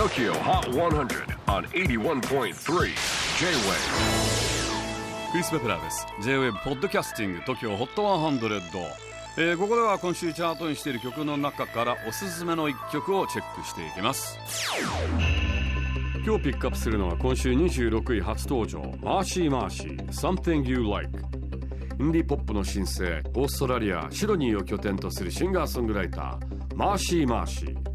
TOKYO HOT 100 on 81.3 J-WAVE クリス・ベプラーです。J-WAVE ポッドキャスティング TOKYO HOT 100、えー、ここでは今週チャートにしている曲の中からおすすめの一曲をチェックしていきます。今日ピックアップするのは今週26位初登場マーシーマーシー Something You Like インディポップの新星オーストラリアシドニーを拠点とするシンガーソングライターマーシーマーシー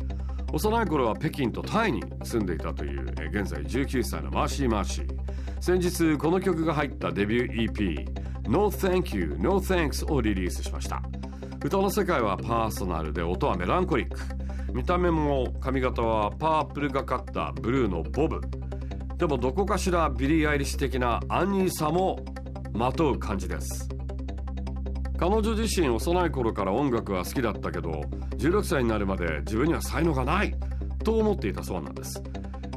幼い頃は北京とタイに住んでいたという現在19歳のマーシー・マーシー。先日この曲が入ったデビュー EP No Thank You No Thanks をリリースしました。歌の世界はパーソナルで音はメランコリック。見た目も髪型はパープルがかったブルーのボブ。でもどこかしらビリー・アイリッシュ的なアンニュイさもまとう感じです。彼女自身幼い頃から音楽は好きだったけど16歳になるまで自分には才能がないと思っていたそうなんです。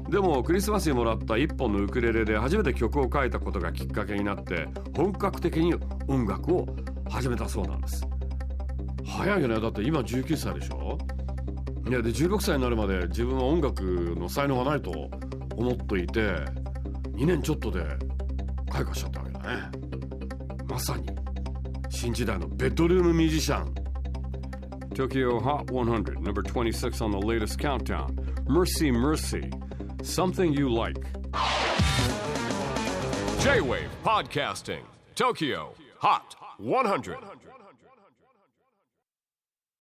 でもクリスマスにもらった一本のウクレレで初めて曲を書いたことがきっかけになって本格的に音楽を始めたそうなんです。早いよね。だって今19歳でしょ？いやで16歳になるまで自分は音楽の才能がないと思っていて2年ちょっとで開花しちゃったわけだね。まさに。新時代のベッドルームミュージシャン Tokyo Hot 100 number 26 on the latest countdown Mercy Mercy Something You Like J-WAVE PODCASTING TOKYO HOT 100